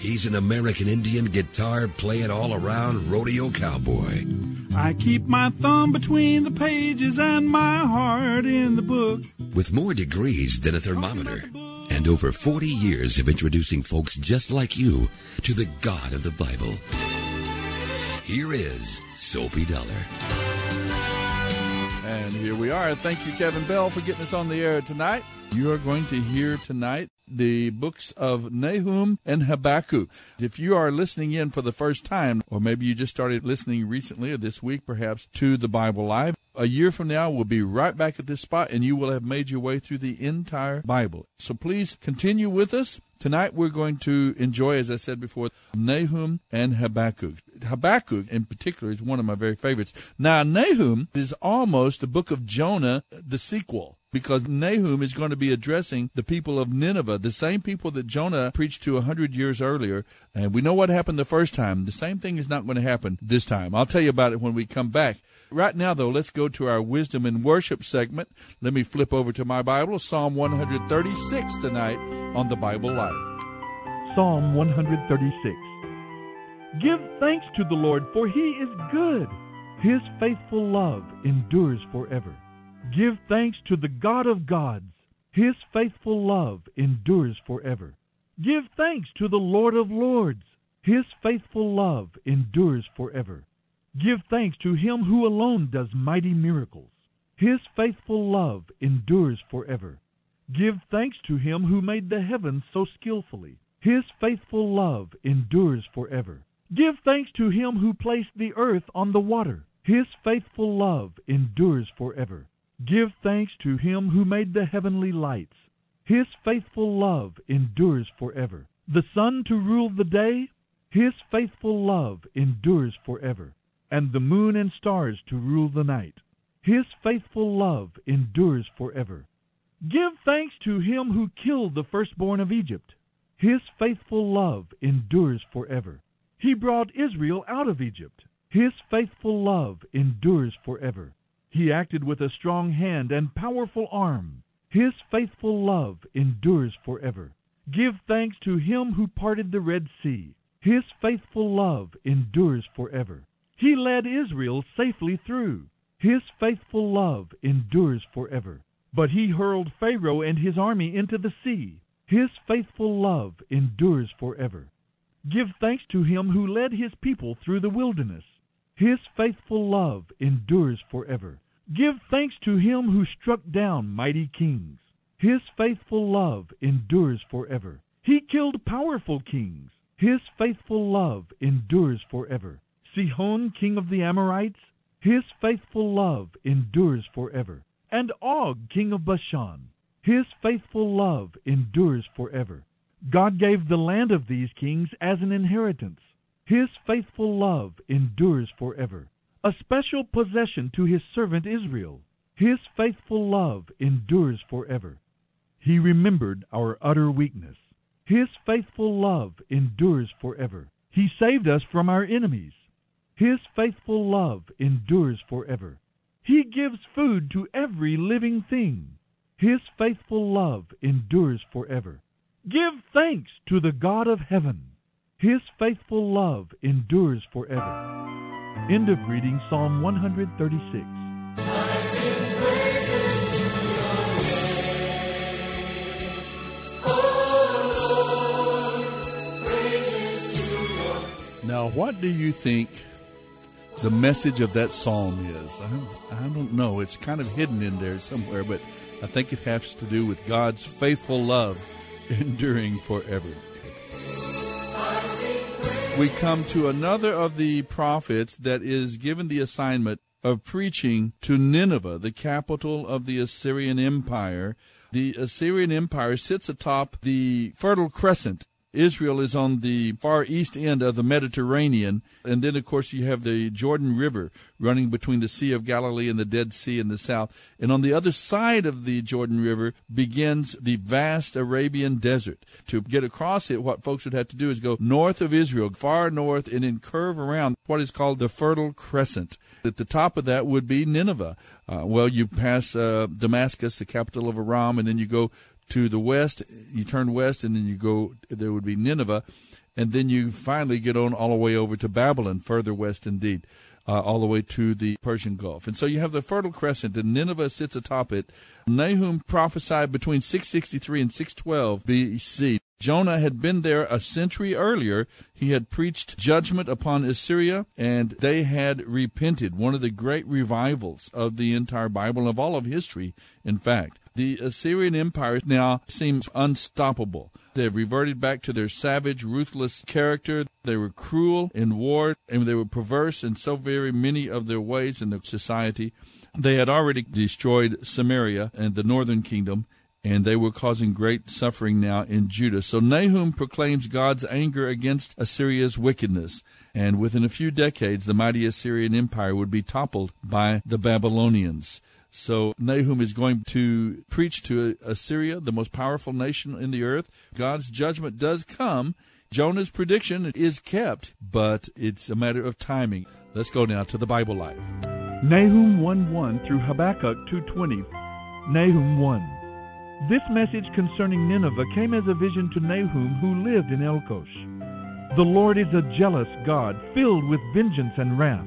He's an American Indian guitar playing all around rodeo cowboy. I keep my thumb between the pages and my heart in the book. With more degrees than a thermometer and over 40 years of introducing folks just like you to the God of the Bible. Here is Soapy Dollar. And here we are. Thank you, Kevin Bell, for getting us on the air tonight. You are going to hear tonight the books of Nahum and Habakkuk. If you are listening in for the first time, or maybe you just started listening recently or this week perhaps to the Bible Live, a year from now we'll be right back at this spot and you will have made your way through the entire Bible. So please continue with us. Tonight we're going to enjoy, as I said before, Nahum and Habakkuk. Habakkuk in particular is one of my very favorites. Now, Nahum is almost the book of Jonah, the sequel because Nahum is going to be addressing the people of Nineveh, the same people that Jonah preached to a hundred years earlier. And we know what happened the first time. The same thing is not going to happen this time. I'll tell you about it when we come back. Right now, though, let's go to our wisdom and worship segment. Let me flip over to my Bible, Psalm 136 tonight on the Bible Live. Psalm 136. Give thanks to the Lord, for he is good. His faithful love endures forever. Give thanks to the God of gods. His faithful love endures forever. Give thanks to the Lord of lords. His faithful love endures forever. Give thanks to him who alone does mighty miracles. His faithful love endures forever. Give thanks to him who made the heavens so skillfully. His faithful love endures forever. Give thanks to him who placed the earth on the water. His faithful love endures forever. Give thanks to him who made the heavenly lights. His faithful love endures forever. The sun to rule the day, his faithful love endures forever. And the moon and stars to rule the night. His faithful love endures forever. Give thanks to him who killed the firstborn of Egypt. His faithful love endures forever. He brought Israel out of Egypt. His faithful love endures forever. He acted with a strong hand and powerful arm. His faithful love endures forever. Give thanks to him who parted the Red Sea. His faithful love endures forever. He led Israel safely through. His faithful love endures forever. But he hurled Pharaoh and his army into the sea. His faithful love endures forever. Give thanks to him who led his people through the wilderness. His faithful love endures forever. Give thanks to him who struck down mighty kings. His faithful love endures forever. He killed powerful kings. His faithful love endures forever. Sihon, king of the Amorites, his faithful love endures forever. And Og, king of Bashan, his faithful love endures forever. God gave the land of these kings as an inheritance. His faithful love endures forever. A special possession to his servant Israel. His faithful love endures forever. He remembered our utter weakness. His faithful love endures forever. He saved us from our enemies. His faithful love endures forever. He gives food to every living thing. His faithful love endures forever. Give thanks to the God of heaven. His faithful love endures forever. End of reading Psalm 136. Now, what do you think the message of that psalm is? I don't, I don't know. It's kind of hidden in there somewhere, but I think it has to do with God's faithful love enduring forever. We come to another of the prophets that is given the assignment of preaching to Nineveh, the capital of the Assyrian Empire. The Assyrian Empire sits atop the Fertile Crescent Israel is on the far east end of the Mediterranean. And then, of course, you have the Jordan River running between the Sea of Galilee and the Dead Sea in the south. And on the other side of the Jordan River begins the vast Arabian desert. To get across it, what folks would have to do is go north of Israel, far north, and then curve around what is called the Fertile Crescent. At the top of that would be Nineveh. Uh, well, you pass uh, Damascus, the capital of Aram, and then you go to the west. You turn west, and then you go. There would be Nineveh, and then you finally get on all the way over to Babylon, further west indeed, uh, all the way to the Persian Gulf. And so you have the Fertile Crescent, and Nineveh sits atop it. Nahum prophesied between 663 and 612 BC. Jonah had been there a century earlier. He had preached judgment upon Assyria, and they had repented. One of the great revivals of the entire Bible of all of history, in fact. The Assyrian Empire now seems unstoppable. They've reverted back to their savage, ruthless character. They were cruel in war, and they were perverse in so very many of their ways in their society. They had already destroyed Samaria and the northern kingdom, and they were causing great suffering now in Judah. So Nahum proclaims God's anger against Assyria's wickedness, and within a few decades, the mighty Assyrian Empire would be toppled by the Babylonians. So Nahum is going to preach to Assyria, the most powerful nation in the earth. God's judgment does come. Jonah's prediction is kept, but it's a matter of timing. Let's go now to the Bible Live. Nahum 1 1 through Habakkuk 2.20. Nahum 1. This message concerning Nineveh came as a vision to Nahum who lived in Elkosh. The Lord is a jealous God, filled with vengeance and wrath.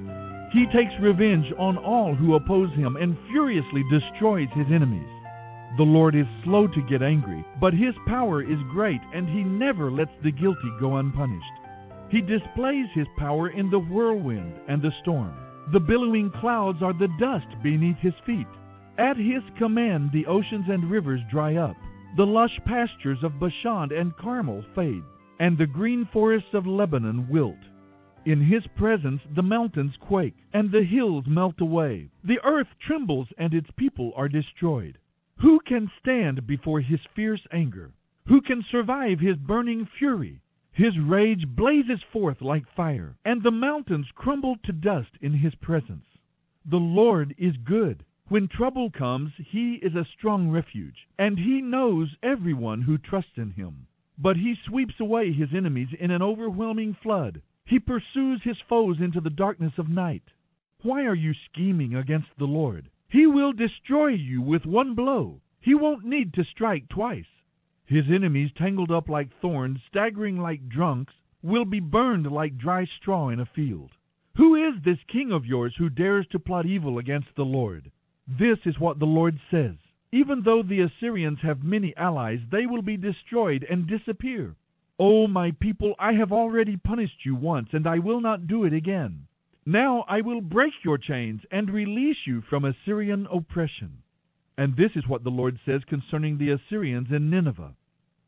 He takes revenge on all who oppose him and furiously destroys his enemies. The Lord is slow to get angry, but his power is great, and he never lets the guilty go unpunished. He displays his power in the whirlwind and the storm. The billowing clouds are the dust beneath his feet. At his command, the oceans and rivers dry up. The lush pastures of Bashan and Carmel fade, and the green forests of Lebanon wilt. In his presence the mountains quake, and the hills melt away. The earth trembles, and its people are destroyed. Who can stand before his fierce anger? Who can survive his burning fury? His rage blazes forth like fire, and the mountains crumble to dust in his presence. The Lord is good. When trouble comes, he is a strong refuge, and he knows everyone who trusts in him. But he sweeps away his enemies in an overwhelming flood. He pursues his foes into the darkness of night. Why are you scheming against the Lord? He will destroy you with one blow. He won't need to strike twice. His enemies, tangled up like thorns, staggering like drunks, will be burned like dry straw in a field. Who is this king of yours who dares to plot evil against the Lord? This is what the Lord says. Even though the Assyrians have many allies, they will be destroyed and disappear. O my people, I have already punished you once, and I will not do it again. Now I will break your chains and release you from Assyrian oppression. And this is what the Lord says concerning the Assyrians in Nineveh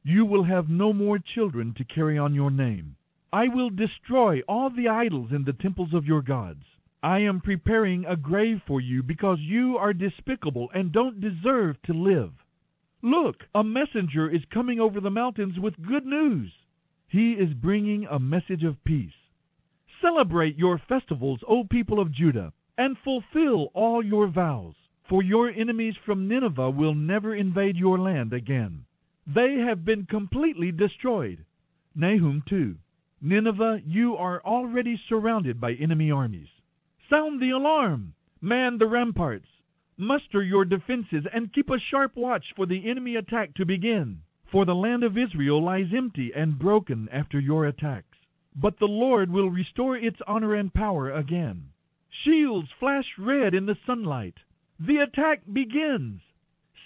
You will have no more children to carry on your name. I will destroy all the idols in the temples of your gods. I am preparing a grave for you because you are despicable and don't deserve to live. Look, a messenger is coming over the mountains with good news. He is bringing a message of peace. Celebrate your festivals, O people of Judah, and fulfill all your vows, for your enemies from Nineveh will never invade your land again. They have been completely destroyed. Nahum 2. Nineveh, you are already surrounded by enemy armies. Sound the alarm! Man the ramparts! Muster your defenses and keep a sharp watch for the enemy attack to begin. For the land of Israel lies empty and broken after your attacks but the Lord will restore its honor and power again. Shields flash red in the sunlight. The attack begins.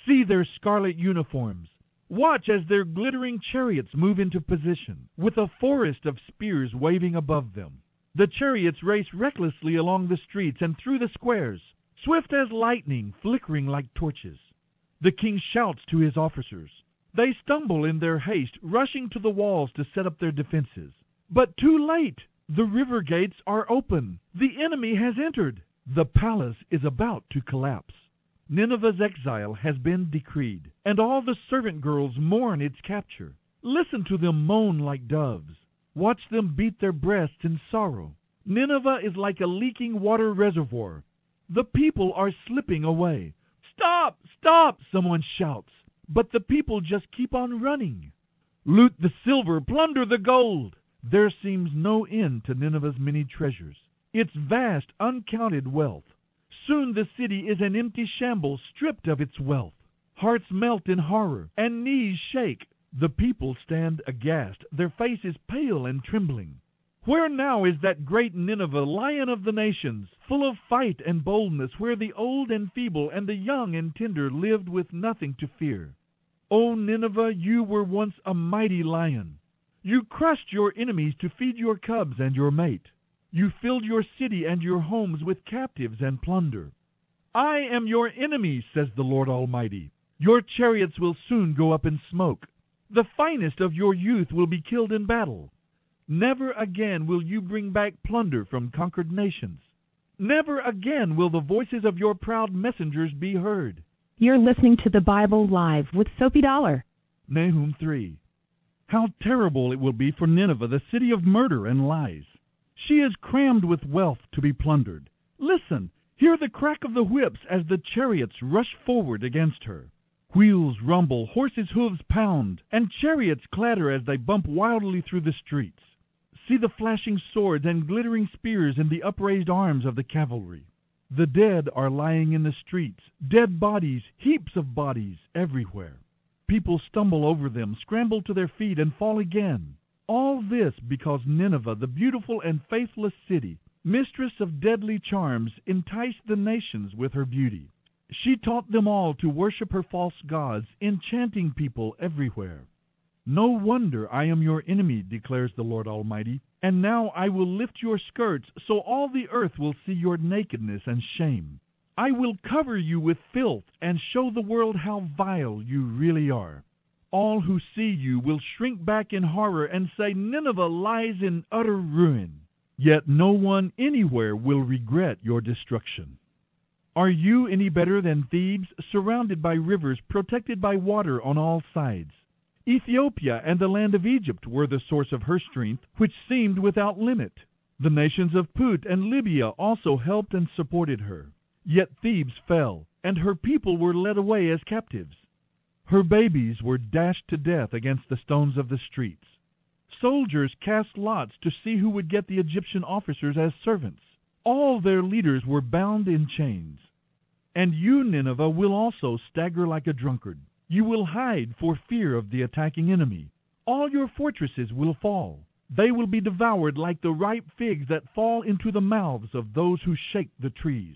See their scarlet uniforms. Watch as their glittering chariots move into position, with a forest of spears waving above them. The chariots race recklessly along the streets and through the squares, swift as lightning, flickering like torches. The king shouts to his officers. They stumble in their haste, rushing to the walls to set up their defenses. But too late! The river gates are open. The enemy has entered. The palace is about to collapse. Nineveh's exile has been decreed, and all the servant girls mourn its capture. Listen to them moan like doves. Watch them beat their breasts in sorrow. Nineveh is like a leaking water reservoir. The people are slipping away. Stop! Stop! Someone shouts. But the people just keep on running. Loot the silver, plunder the gold. There seems no end to Nineveh's many treasures, its vast, uncounted wealth. Soon the city is an empty shambles, stripped of its wealth. Hearts melt in horror, and knees shake. The people stand aghast, their faces pale and trembling. Where now is that great Nineveh, lion of the nations, full of fight and boldness, where the old and feeble and the young and tender lived with nothing to fear? O Nineveh, you were once a mighty lion. You crushed your enemies to feed your cubs and your mate. You filled your city and your homes with captives and plunder. I am your enemy, says the Lord Almighty. Your chariots will soon go up in smoke. The finest of your youth will be killed in battle. Never again will you bring back plunder from conquered nations. Never again will the voices of your proud messengers be heard. You're listening to the Bible Live with Soapy Dollar. Nahum 3. How terrible it will be for Nineveh, the city of murder and lies. She is crammed with wealth to be plundered. Listen, hear the crack of the whips as the chariots rush forward against her. Wheels rumble, horses' hoofs pound, and chariots clatter as they bump wildly through the streets. See the flashing swords and glittering spears in the upraised arms of the cavalry. The dead are lying in the streets, dead bodies, heaps of bodies, everywhere. People stumble over them, scramble to their feet, and fall again. All this because Nineveh, the beautiful and faithless city, mistress of deadly charms, enticed the nations with her beauty. She taught them all to worship her false gods, enchanting people everywhere. No wonder I am your enemy, declares the Lord Almighty, and now I will lift your skirts so all the earth will see your nakedness and shame. I will cover you with filth and show the world how vile you really are. All who see you will shrink back in horror and say Nineveh lies in utter ruin. Yet no one anywhere will regret your destruction. Are you any better than Thebes, surrounded by rivers, protected by water on all sides? Ethiopia and the land of Egypt were the source of her strength, which seemed without limit. The nations of Put and Libya also helped and supported her. Yet Thebes fell, and her people were led away as captives. Her babies were dashed to death against the stones of the streets. Soldiers cast lots to see who would get the Egyptian officers as servants. All their leaders were bound in chains. And you, Nineveh, will also stagger like a drunkard. You will hide for fear of the attacking enemy. All your fortresses will fall. They will be devoured like the ripe figs that fall into the mouths of those who shake the trees.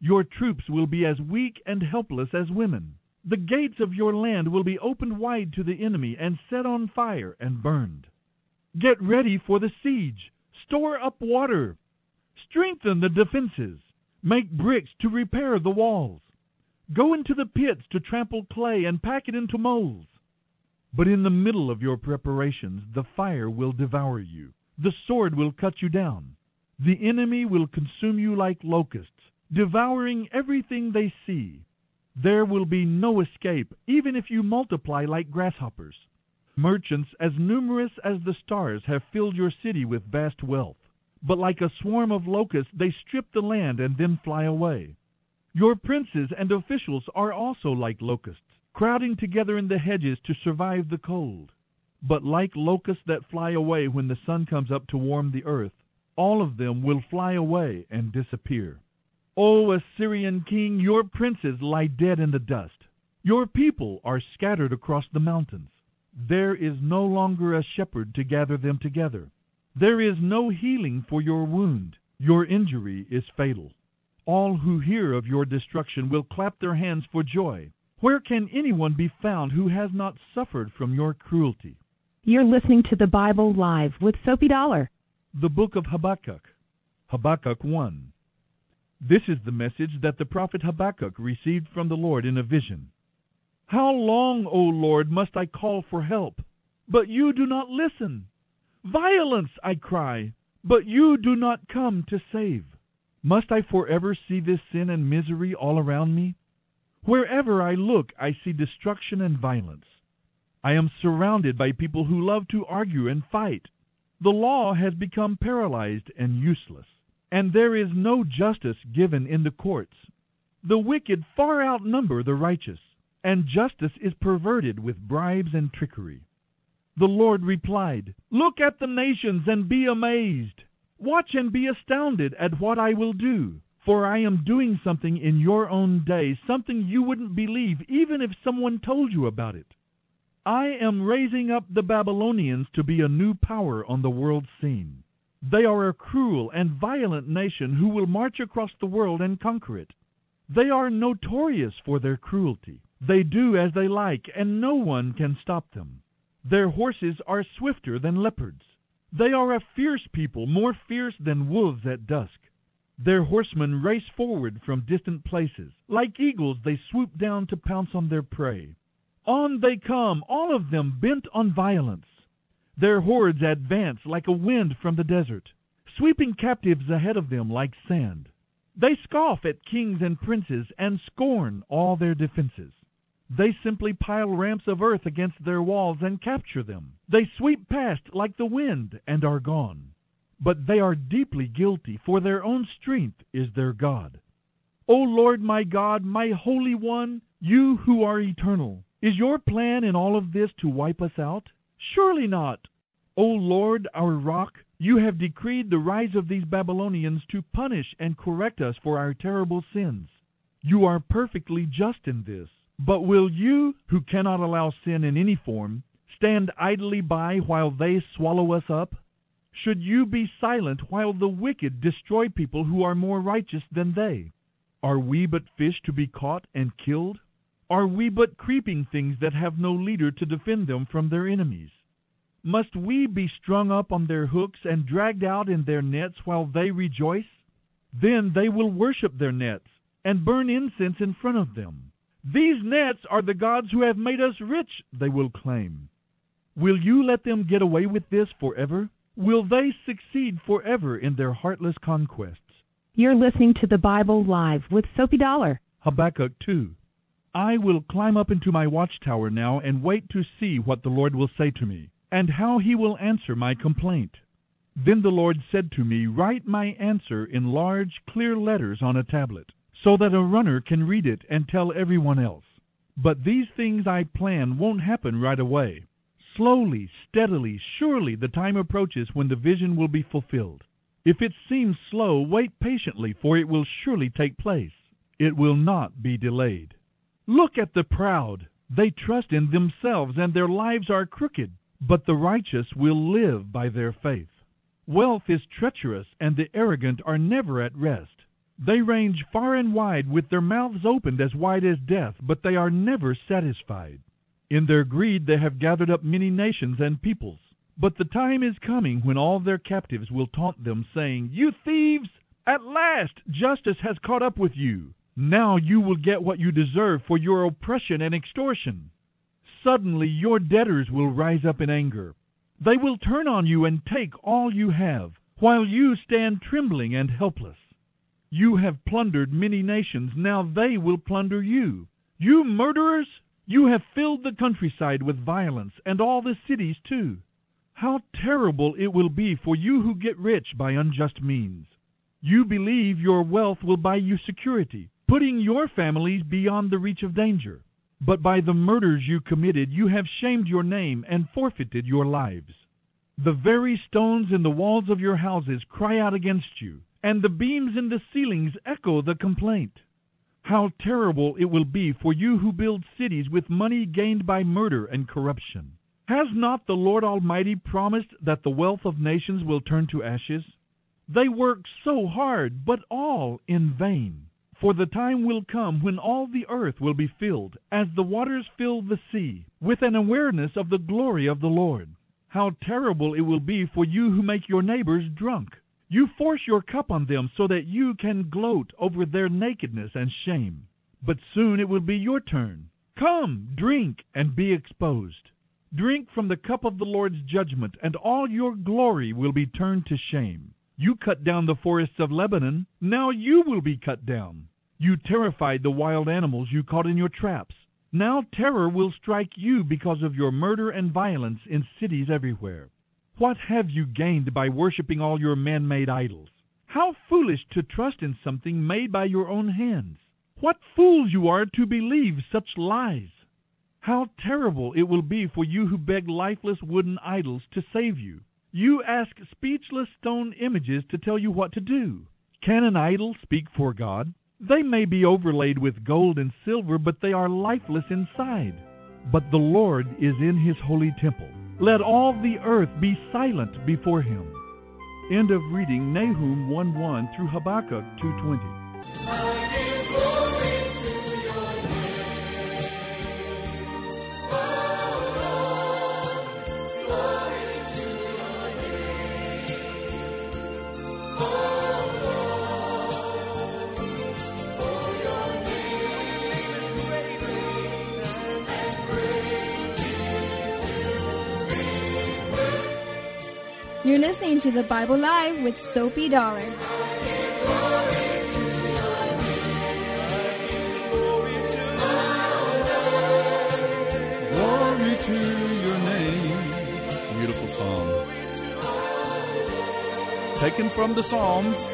Your troops will be as weak and helpless as women. The gates of your land will be opened wide to the enemy and set on fire and burned. Get ready for the siege. Store up water. Strengthen the defenses. Make bricks to repair the walls. Go into the pits to trample clay and pack it into molds. But in the middle of your preparations, the fire will devour you. The sword will cut you down. The enemy will consume you like locusts, devouring everything they see. There will be no escape, even if you multiply like grasshoppers. Merchants as numerous as the stars have filled your city with vast wealth. But like a swarm of locusts, they strip the land and then fly away. Your princes and officials are also like locusts, crowding together in the hedges to survive the cold. But like locusts that fly away when the sun comes up to warm the earth, all of them will fly away and disappear. O Assyrian king, your princes lie dead in the dust. Your people are scattered across the mountains. There is no longer a shepherd to gather them together. There is no healing for your wound. Your injury is fatal. All who hear of your destruction will clap their hands for joy. Where can anyone be found who has not suffered from your cruelty? You're listening to the Bible Live with Soapy Dollar. The book of Habakkuk. Habakkuk 1. This is the message that the prophet Habakkuk received from the Lord in a vision. How long, O Lord, must I call for help? But you do not listen. Violence, I cry, but you do not come to save. Must I forever see this sin and misery all around me? Wherever I look, I see destruction and violence. I am surrounded by people who love to argue and fight. The law has become paralyzed and useless, and there is no justice given in the courts. The wicked far outnumber the righteous, and justice is perverted with bribes and trickery. The Lord replied, Look at the nations and be amazed. Watch and be astounded at what I will do. For I am doing something in your own day, something you wouldn't believe even if someone told you about it. I am raising up the Babylonians to be a new power on the world scene. They are a cruel and violent nation who will march across the world and conquer it. They are notorious for their cruelty. They do as they like, and no one can stop them. Their horses are swifter than leopards. They are a fierce people, more fierce than wolves at dusk. Their horsemen race forward from distant places. Like eagles, they swoop down to pounce on their prey. On they come, all of them bent on violence. Their hordes advance like a wind from the desert, sweeping captives ahead of them like sand. They scoff at kings and princes and scorn all their defenses. They simply pile ramps of earth against their walls and capture them. They sweep past like the wind and are gone. But they are deeply guilty, for their own strength is their God. O Lord my God, my Holy One, you who are eternal, is your plan in all of this to wipe us out? Surely not. O Lord, our rock, you have decreed the rise of these Babylonians to punish and correct us for our terrible sins. You are perfectly just in this. But will you, who cannot allow sin in any form, stand idly by while they swallow us up? Should you be silent while the wicked destroy people who are more righteous than they? Are we but fish to be caught and killed? Are we but creeping things that have no leader to defend them from their enemies? Must we be strung up on their hooks and dragged out in their nets while they rejoice? Then they will worship their nets and burn incense in front of them. These nets are the gods who have made us rich, they will claim. Will you let them get away with this forever? Will they succeed forever in their heartless conquests? You're listening to the Bible Live with Soapy Dollar. Habakkuk 2. I will climb up into my watchtower now and wait to see what the Lord will say to me, and how he will answer my complaint. Then the Lord said to me, Write my answer in large, clear letters on a tablet so that a runner can read it and tell everyone else. But these things I plan won't happen right away. Slowly, steadily, surely the time approaches when the vision will be fulfilled. If it seems slow, wait patiently, for it will surely take place. It will not be delayed. Look at the proud. They trust in themselves, and their lives are crooked. But the righteous will live by their faith. Wealth is treacherous, and the arrogant are never at rest. They range far and wide with their mouths opened as wide as death, but they are never satisfied. In their greed they have gathered up many nations and peoples. But the time is coming when all their captives will taunt them, saying, You thieves! At last justice has caught up with you. Now you will get what you deserve for your oppression and extortion. Suddenly your debtors will rise up in anger. They will turn on you and take all you have, while you stand trembling and helpless. You have plundered many nations, now they will plunder you. You murderers, you have filled the countryside with violence, and all the cities too. How terrible it will be for you who get rich by unjust means. You believe your wealth will buy you security, putting your families beyond the reach of danger. But by the murders you committed, you have shamed your name and forfeited your lives. The very stones in the walls of your houses cry out against you, and the beams in the ceilings echo the complaint. How terrible it will be for you who build cities with money gained by murder and corruption. Has not the Lord Almighty promised that the wealth of nations will turn to ashes? They work so hard, but all in vain. For the time will come when all the earth will be filled, as the waters fill the sea, with an awareness of the glory of the Lord. How terrible it will be for you who make your neighbors drunk. You force your cup on them so that you can gloat over their nakedness and shame. But soon it will be your turn. Come, drink, and be exposed. Drink from the cup of the Lord's judgment, and all your glory will be turned to shame. You cut down the forests of Lebanon, now you will be cut down. You terrified the wild animals you caught in your traps. Now terror will strike you because of your murder and violence in cities everywhere. What have you gained by worshiping all your man made idols? How foolish to trust in something made by your own hands! What fools you are to believe such lies! How terrible it will be for you who beg lifeless wooden idols to save you! You ask speechless stone images to tell you what to do. Can an idol speak for God? They may be overlaid with gold and silver, but they are lifeless inside. But the Lord is in his holy temple. Let all the earth be silent before him. End of reading Nahum 1 1 through Habakkuk 2.20. listening to the Bible Live with Soapy Dollar. Glory to your name. Beautiful song. Taken from the Psalms.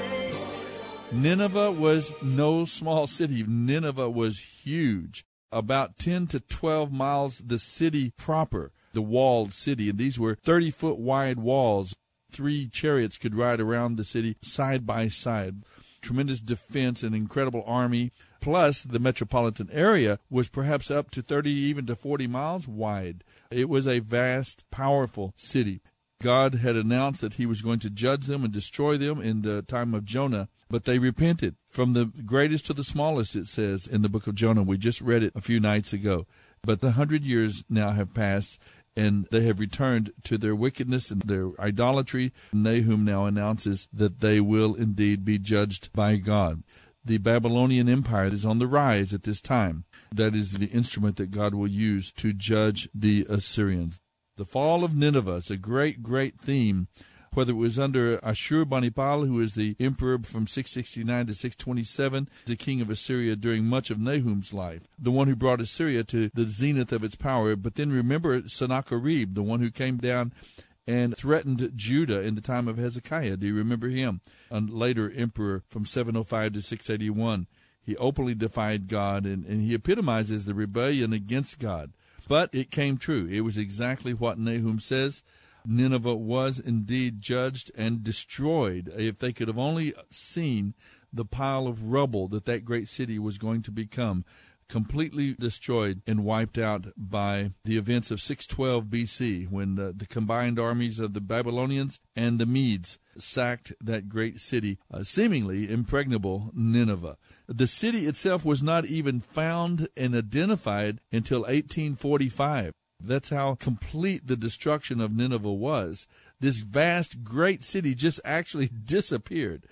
Nineveh was no small city. Nineveh was huge. About 10 to 12 miles the city proper, the walled city. And these were 30 foot wide walls. Three chariots could ride around the city side by side. Tremendous defense and incredible army. Plus, the metropolitan area was perhaps up to 30, even to 40 miles wide. It was a vast, powerful city. God had announced that he was going to judge them and destroy them in the time of Jonah, but they repented. From the greatest to the smallest, it says in the book of Jonah. We just read it a few nights ago. But the hundred years now have passed, and they have returned to their wickedness and their idolatry. Nahum now announces that they will indeed be judged by God. The Babylonian Empire is on the rise at this time. That is the instrument that God will use to judge the Assyrians. The fall of Nineveh is a great, great theme. Whether it was under Ashurbanipal, who is the emperor from 669 to 627, the king of Assyria during much of Nahum's life, the one who brought Assyria to the zenith of its power. But then remember Sennacherib, the one who came down and threatened Judah in the time of Hezekiah. Do you remember him? A later emperor from 705 to 681. He openly defied God and, and he epitomizes the rebellion against God. But it came true. It was exactly what Nahum says. Nineveh was indeed judged and destroyed. If they could have only seen the pile of rubble that that great city was going to become, completely destroyed and wiped out by the events of 612 BC when the, the combined armies of the Babylonians and the Medes sacked that great city, uh, seemingly impregnable Nineveh. The city itself was not even found and identified until 1845. That's how complete the destruction of Nineveh was. This vast, great city just actually disappeared.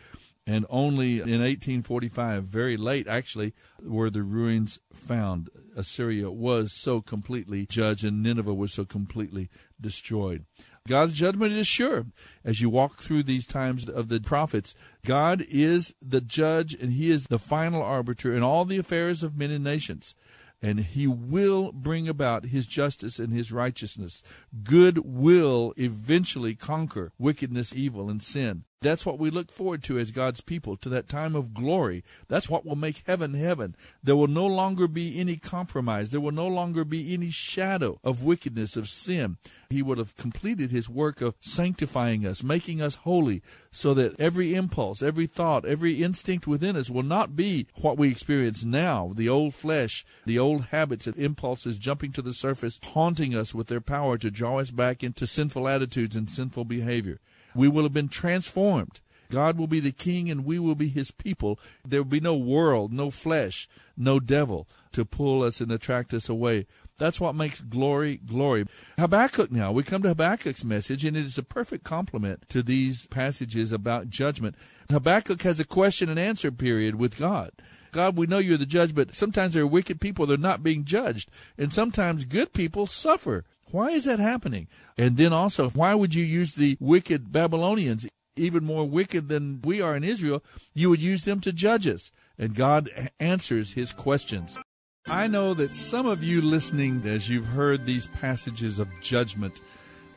And only in 1845, very late actually, were the ruins found. Assyria was so completely judged and Nineveh was so completely destroyed. God's judgment is sure. As you walk through these times of the prophets, God is the judge and He is the final arbiter in all the affairs of men and nations and he will bring about his justice and his righteousness. Good will eventually conquer wickedness, evil, and sin. That's what we look forward to as God's people, to that time of glory. That's what will make heaven heaven. There will no longer be any compromise. There will no longer be any shadow of wickedness, of sin. He would have completed his work of sanctifying us, making us holy, so that every impulse, every thought, every instinct within us will not be what we experience now the old flesh, the old habits and impulses jumping to the surface, haunting us with their power to draw us back into sinful attitudes and sinful behavior. We will have been transformed. God will be the king and we will be his people. There will be no world, no flesh, no devil to pull us and attract us away. That's what makes glory glory. Habakkuk now, we come to Habakkuk's message, and it is a perfect complement to these passages about judgment. Habakkuk has a question and answer period with God. God, we know you're the judge, but sometimes there are wicked people that are not being judged, and sometimes good people suffer. Why is that happening? And then also, why would you use the wicked Babylonians, even more wicked than we are in Israel? You would use them to judge us. And God answers his questions. I know that some of you listening, as you've heard these passages of judgment,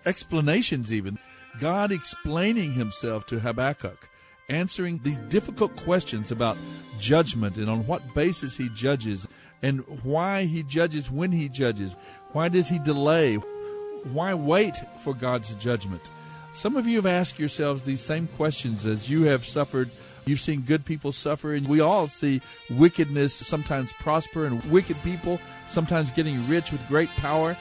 explanations even, God explaining himself to Habakkuk, answering these difficult questions about judgment and on what basis he judges and why he judges when he judges. Why does he delay? Why wait for God's judgment? Some of you have asked yourselves these same questions as you have suffered. You've seen good people suffer, and we all see wickedness sometimes prosper, and wicked people sometimes getting rich with great power.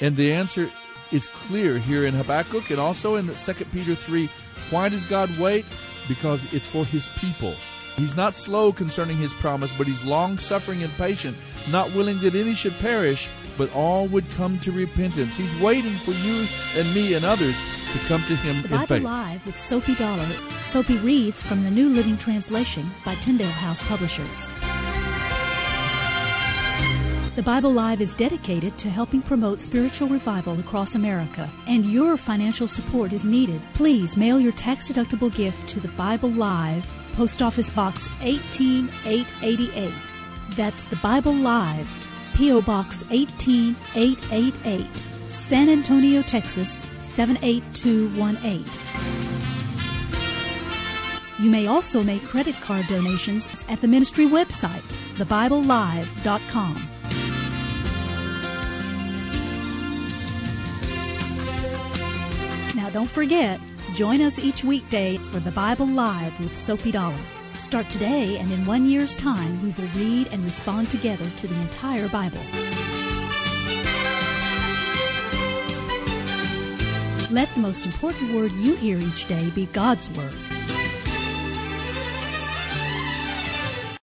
And the answer is clear here in Habakkuk and also in 2 Peter 3. Why does God wait? Because it's for his people. He's not slow concerning his promise, but he's long suffering and patient, not willing that any should perish, but all would come to repentance. He's waiting for you and me and others to come to him the Bible in faith. Live with Soapy Dollar. Soapy reads from the New Living Translation by Tyndale House Publishers. The Bible Live is dedicated to helping promote spiritual revival across America, and your financial support is needed. Please mail your tax deductible gift to the Bible Live, Post Office Box 18888. That's the Bible Live, P.O. Box 18888, San Antonio, Texas 78218. You may also make credit card donations at the ministry website, thebiblelive.com. Now, don't forget, join us each weekday for the Bible Live with Soapy Dollar. Start today, and in one year's time, we will read and respond together to the entire Bible. Let the most important word you hear each day be God's Word.